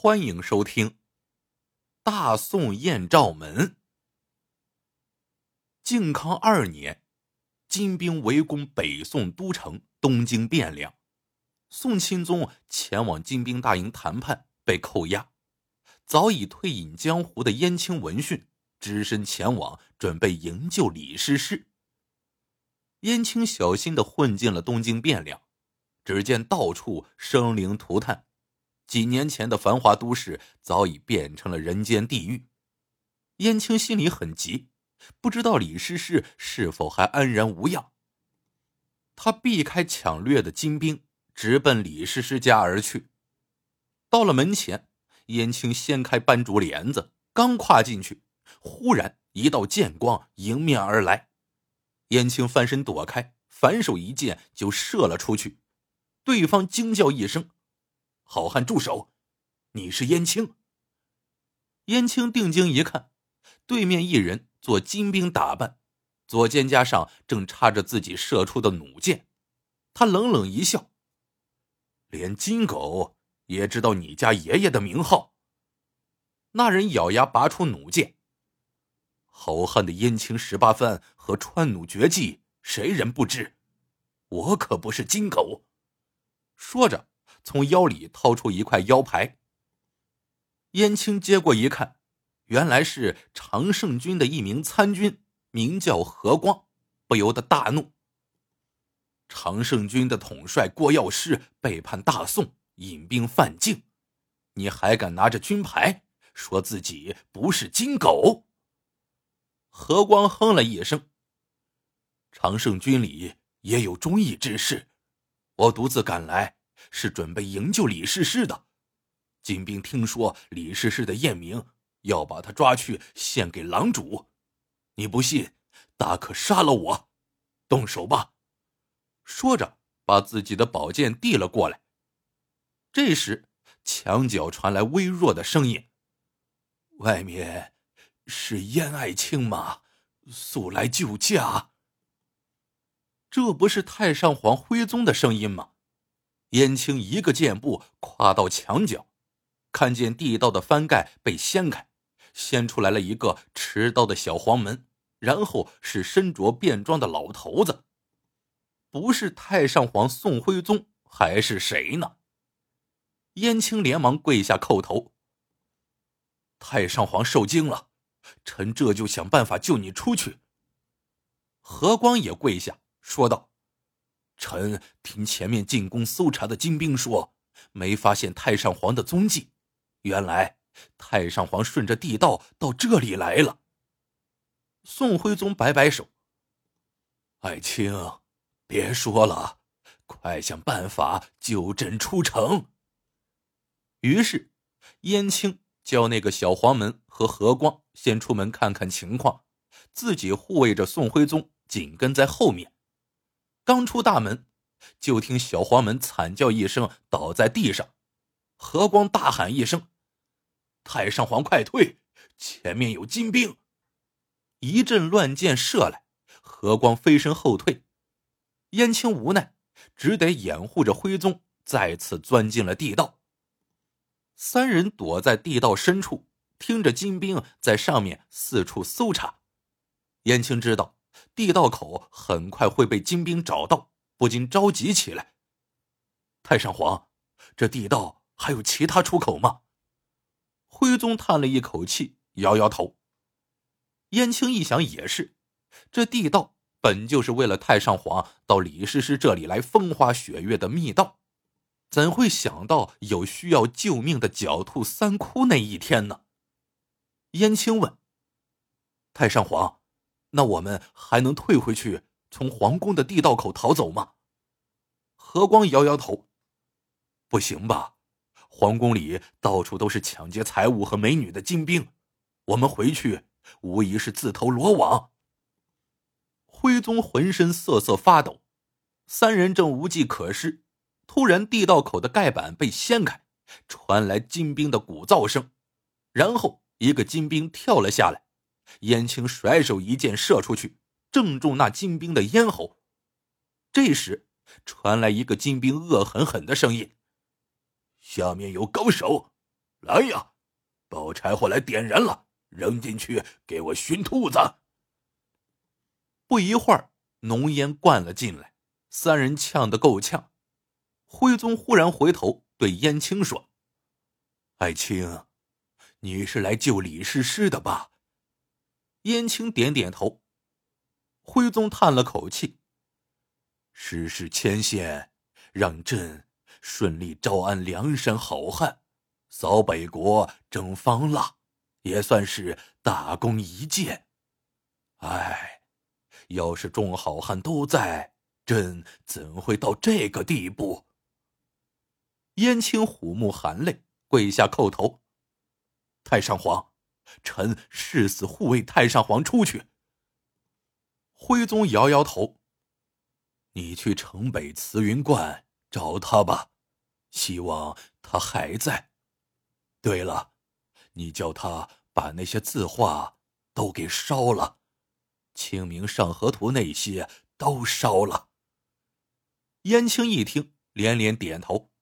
欢迎收听《大宋艳照门》。靖康二年，金兵围攻北宋都城东京汴梁，宋钦宗前往金兵大营谈判，被扣押。早已退隐江湖的燕青闻讯，只身前往，准备营救李师师。燕青小心的混进了东京汴梁，只见到处生灵涂炭。几年前的繁华都市早已变成了人间地狱，燕青心里很急，不知道李师师是否还安然无恙。他避开抢掠的金兵，直奔李师师家而去。到了门前，燕青掀开斑竹帘子，刚跨进去，忽然一道剑光迎面而来，燕青翻身躲开，反手一剑就射了出去，对方惊叫一声。好汉住手！你是燕青。燕青定睛一看，对面一人做金兵打扮，左肩胛上正插着自己射出的弩箭。他冷冷一笑：“连金狗也知道你家爷爷的名号。”那人咬牙拔出弩箭。好汉的燕青十八番和穿弩绝技，谁人不知？我可不是金狗。说着。从腰里掏出一块腰牌，燕青接过一看，原来是常胜军的一名参军，名叫何光，不由得大怒。常胜军的统帅郭药师背叛大宋，引兵犯境，你还敢拿着军牌说自己不是金狗？何光哼了一声：“常胜军里也有忠义之士，我独自赶来。”是准备营救李师师的，金兵听说李师师的艳名，要把他抓去献给狼主。你不信，大可杀了我，动手吧。说着，把自己的宝剑递了过来。这时，墙角传来微弱的声音：“外面是燕爱卿吗？速来救驾。”这不是太上皇徽宗的声音吗？燕青一个箭步跨到墙角，看见地道的翻盖被掀开，掀出来了一个持刀的小黄门，然后是身着便装的老头子，不是太上皇宋徽宗还是谁呢？燕青连忙跪下叩头：“太上皇受惊了，臣这就想办法救你出去。”何光也跪下说道。臣听前面进宫搜查的金兵说，没发现太上皇的踪迹。原来太上皇顺着地道到这里来了。宋徽宗摆摆手：“爱卿，别说了，快想办法救朕出城。”于是，燕青叫那个小黄门和何光先出门看看情况，自己护卫着宋徽宗，紧跟在后面。刚出大门，就听小黄门惨叫一声，倒在地上。何光大喊一声：“太上皇，快退！前面有金兵！”一阵乱箭射来，何光飞身后退。燕青无奈，只得掩护着徽宗，再次钻进了地道。三人躲在地道深处，听着金兵在上面四处搜查。燕青知道。地道口很快会被金兵找到，不禁着急起来。太上皇，这地道还有其他出口吗？徽宗叹了一口气，摇摇头。燕青一想也是，这地道本就是为了太上皇到李师师这里来风花雪月的密道，怎会想到有需要救命的狡兔三窟那一天呢？燕青问：“太上皇。”那我们还能退回去，从皇宫的地道口逃走吗？和光摇摇头，不行吧？皇宫里到处都是抢劫财物和美女的金兵，我们回去无疑是自投罗网。徽宗浑身瑟瑟发抖，三人正无计可施，突然地道口的盖板被掀开，传来金兵的鼓噪声，然后一个金兵跳了下来。燕青甩手一箭射出去，正中那金兵的咽喉。这时，传来一个金兵恶狠狠的声音：“下面有高手，来呀，抱柴火来点燃了，扔进去给我熏兔子。”不一会儿，浓烟灌了进来，三人呛得够呛。徽宗忽然回头对燕青说：“爱卿，你是来救李师师的吧？”燕青点点头。徽宗叹了口气：“师师牵线，让朕顺利招安梁山好汉，扫北国，征方腊，也算是大功一件。唉，要是众好汉都在，朕怎会到这个地步？”燕青虎目含泪，跪下叩头：“太上皇，臣誓死护卫太上皇出去。”徽宗摇摇头：“你去城北慈云观找他吧，希望他还在。对了，你叫他把那些字画都给烧了，《清明上河图》那些都烧了。”燕青一听，连连点头。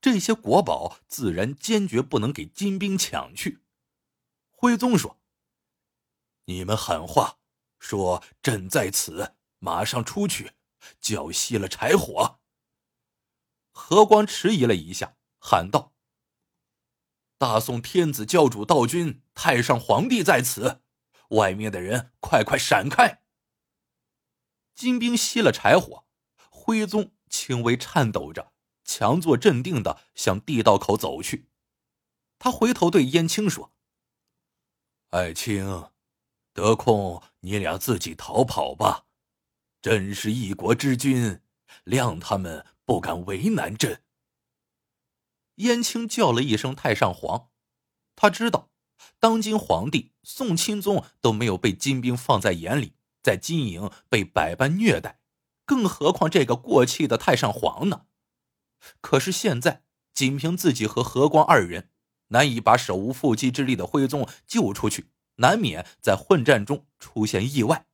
这些国宝自然坚决不能给金兵抢去。徽宗说：“你们喊话，说朕在此，马上出去，叫熄了柴火。”和光迟疑了一下，喊道：“大宋天子教主道君太上皇帝在此，外面的人快快闪开！”金兵熄了柴火，徽宗轻微颤抖着。强作镇定的向地道口走去，他回头对燕青说：“爱卿，得空你俩自己逃跑吧，朕是一国之君，谅他们不敢为难朕。”燕青叫了一声“太上皇”，他知道，当今皇帝宋钦宗都没有被金兵放在眼里，在金营被百般虐待，更何况这个过气的太上皇呢？可是现在，仅凭自己和和光二人，难以把手无缚鸡之力的徽宗救出去，难免在混战中出现意外。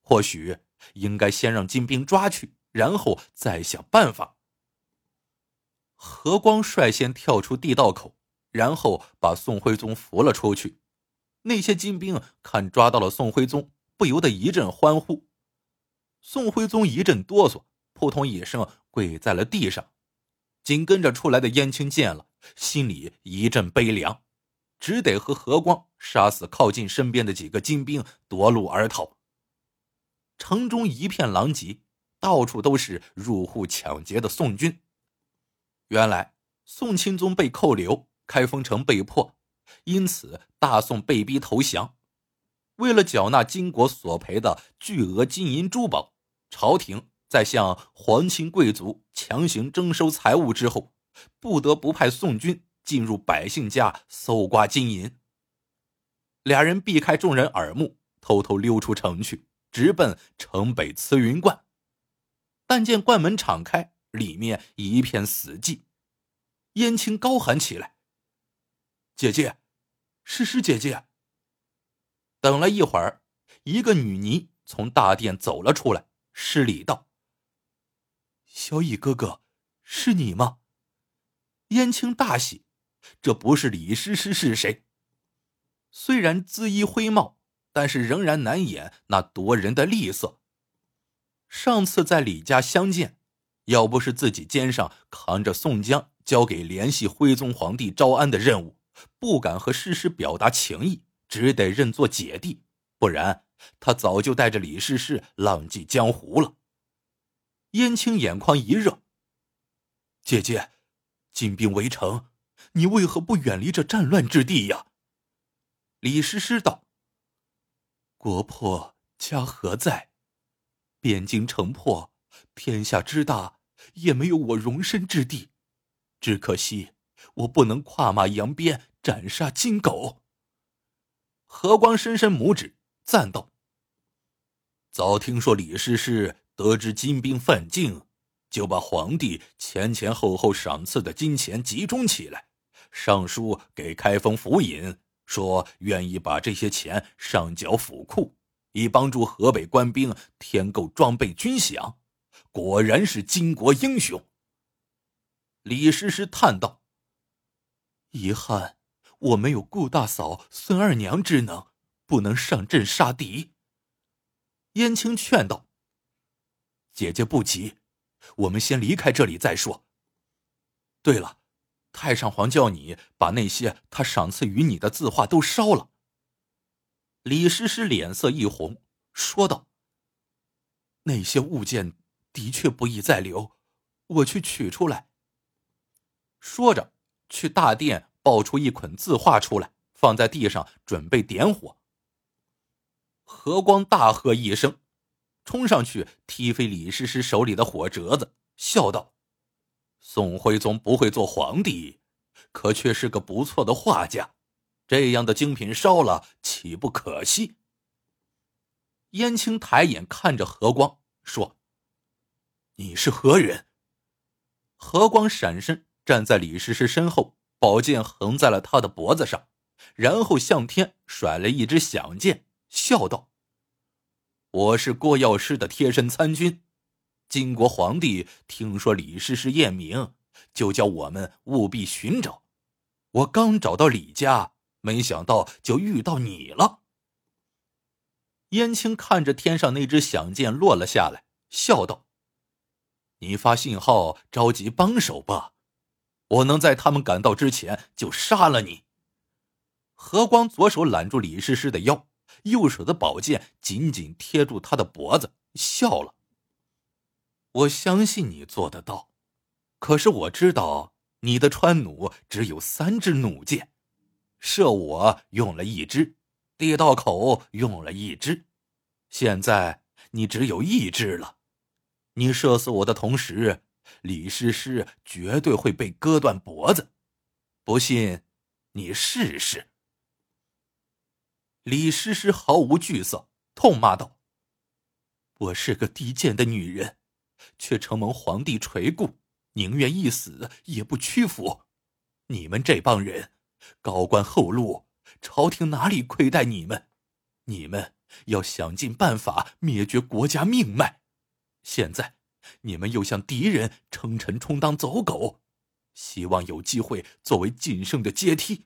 或许应该先让金兵抓去，然后再想办法。和光率先跳出地道口，然后把宋徽宗扶了出去。那些金兵看抓到了宋徽宗，不由得一阵欢呼。宋徽宗一阵哆嗦，扑通一声跪在了地上。紧跟着出来的燕青见了，心里一阵悲凉，只得和和光杀死靠近身边的几个金兵，夺路而逃。城中一片狼藉，到处都是入户抢劫的宋军。原来宋钦宗被扣留，开封城被破，因此大宋被逼投降。为了缴纳金国索赔的巨额金银珠宝，朝廷。在向皇亲贵族强行征收财物之后，不得不派宋军进入百姓家搜刮金银。俩人避开众人耳目，偷偷溜出城去，直奔城北慈云观。但见关门敞开，里面一片死寂。燕青高喊起来：“姐姐，诗诗姐姐！”等了一会儿，一个女尼从大殿走了出来，施礼道。小乙哥哥，是你吗？燕青大喜，这不是李师师是谁？虽然姿衣灰貌，但是仍然难掩那夺人的厉色。上次在李家相见，要不是自己肩上扛着宋江交给联系徽宗皇帝招安的任务，不敢和师师表达情谊，只得认作姐弟，不然他早就带着李师师浪迹江湖了。燕青眼眶一热。姐姐，金兵围城，你为何不远离这战乱之地呀？李师师道：“国破家何在？汴京城破，天下之大，也没有我容身之地。只可惜我不能跨马扬鞭斩杀金狗。”何光伸伸拇指，赞道：“早听说李师师。”得知金兵犯境，就把皇帝前前后后赏赐的金钱集中起来，上书给开封府尹，说愿意把这些钱上缴府库，以帮助河北官兵添购装备军饷。果然是巾帼英雄。李师师叹道：“遗憾，我没有顾大嫂、孙二娘之能，不能上阵杀敌。燕青劝道：“姐姐不急，我们先离开这里再说。对了，太上皇叫你把那些他赏赐于你的字画都烧了。”李师师脸色一红，说道：“那些物件的确不宜再留，我去取出来。”说着，去大殿抱出一捆字画出来，放在地上，准备点火。何光大喝一声，冲上去踢飞李师师手里的火折子，笑道：“宋徽宗不会做皇帝，可却是个不错的画家。这样的精品烧了，岂不可惜？”燕青抬眼看着何光，说：“你是何人？”何光闪身。站在李师师身后，宝剑横在了他的脖子上，然后向天甩了一支响箭，笑道：“我是郭药师的贴身参军。金国皇帝听说李师师验明，就叫我们务必寻找。我刚找到李家，没想到就遇到你了。”燕青看着天上那只响箭落了下来，笑道：“你发信号召集帮手吧。”我能在他们赶到之前就杀了你。何光左手揽住李师师的腰，右手的宝剑紧紧贴住他的脖子，笑了。我相信你做得到，可是我知道你的川弩只有三支弩箭，射我用了一支，地道口用了一支，现在你只有一支了。你射死我的同时。李师师绝对会被割断脖子，不信，你试试。李师师毫无惧色，痛骂道：“我是个低贱的女人，却承蒙皇帝垂顾，宁愿一死也不屈服。你们这帮人，高官厚禄，朝廷哪里亏待你们？你们要想尽办法灭绝国家命脉。现在。”你们又向敌人称臣充当走狗，希望有机会作为晋升的阶梯。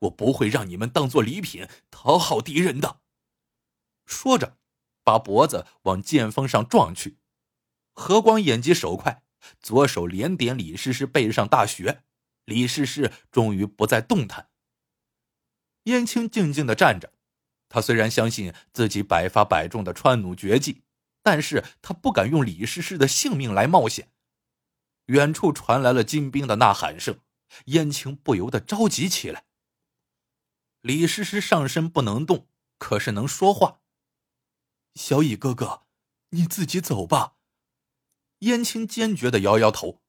我不会让你们当做礼品讨好敌人的。说着，把脖子往剑锋上撞去。何光眼疾手快，左手连点李师师背上大穴。李师师终于不再动弹。燕青静静的站着，他虽然相信自己百发百中的穿弩绝技。但是他不敢用李师师的性命来冒险。远处传来了金兵的呐喊声，燕青不由得着急起来。李师师上身不能动，可是能说话。小乙哥哥，你自己走吧。燕青坚决的摇摇头。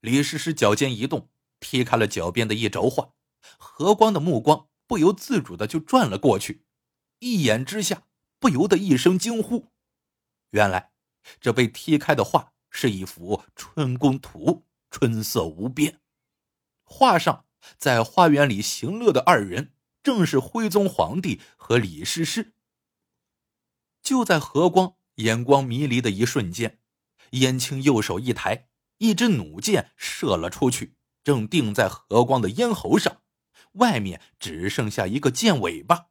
李师师脚尖一动，踢开了脚边的一轴画。何光的目光不由自主的就转了过去，一眼之下，不由得一声惊呼。原来，这被踢开的画是一幅春宫图，春色无边。画上在花园里行乐的二人，正是徽宗皇帝和李师师。就在何光眼光迷离的一瞬间，燕青右手一抬，一支弩箭射了出去，正定在何光的咽喉上，外面只剩下一个箭尾巴。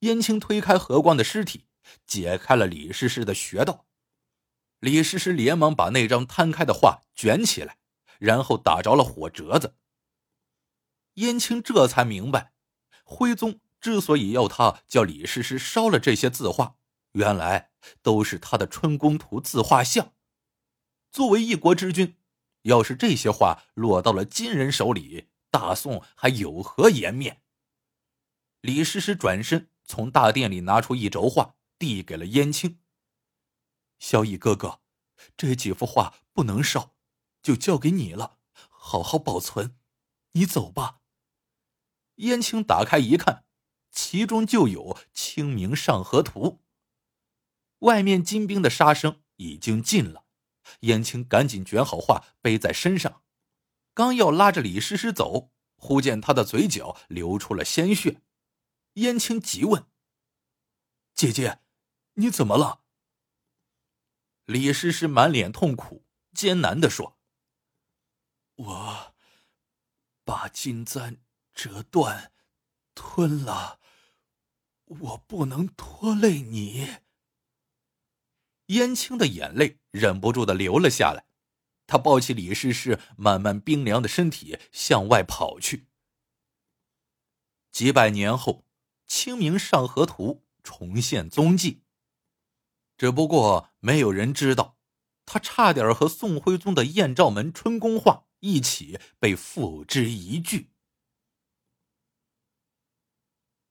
燕青推开何光的尸体。解开了李师师的穴道，李师师连忙把那张摊开的画卷起来，然后打着了火折子。燕青这才明白，徽宗之所以要他叫李师师烧了这些字画，原来都是他的春宫图自画像。作为一国之君，要是这些画落到了金人手里，大宋还有何颜面？李师师转身从大殿里拿出一轴画。递给了燕青。萧逸哥哥，这几幅画不能烧，就交给你了，好好保存。你走吧。燕青打开一看，其中就有《清明上河图》。外面金兵的杀声已经近了，燕青赶紧卷好画背在身上，刚要拉着李师师走，忽见他的嘴角流出了鲜血。燕青急问：“姐姐。”你怎么了？李师师满脸痛苦，艰难的说：“我把金簪折断，吞了，我不能拖累你。燕青的眼泪忍不住的流了下来，他抱起李师师慢慢冰凉的身体向外跑去。几百年后，《清明上河图》重现踪迹。只不过没有人知道，他差点和宋徽宗的艳照门春宫画一起被付之一炬。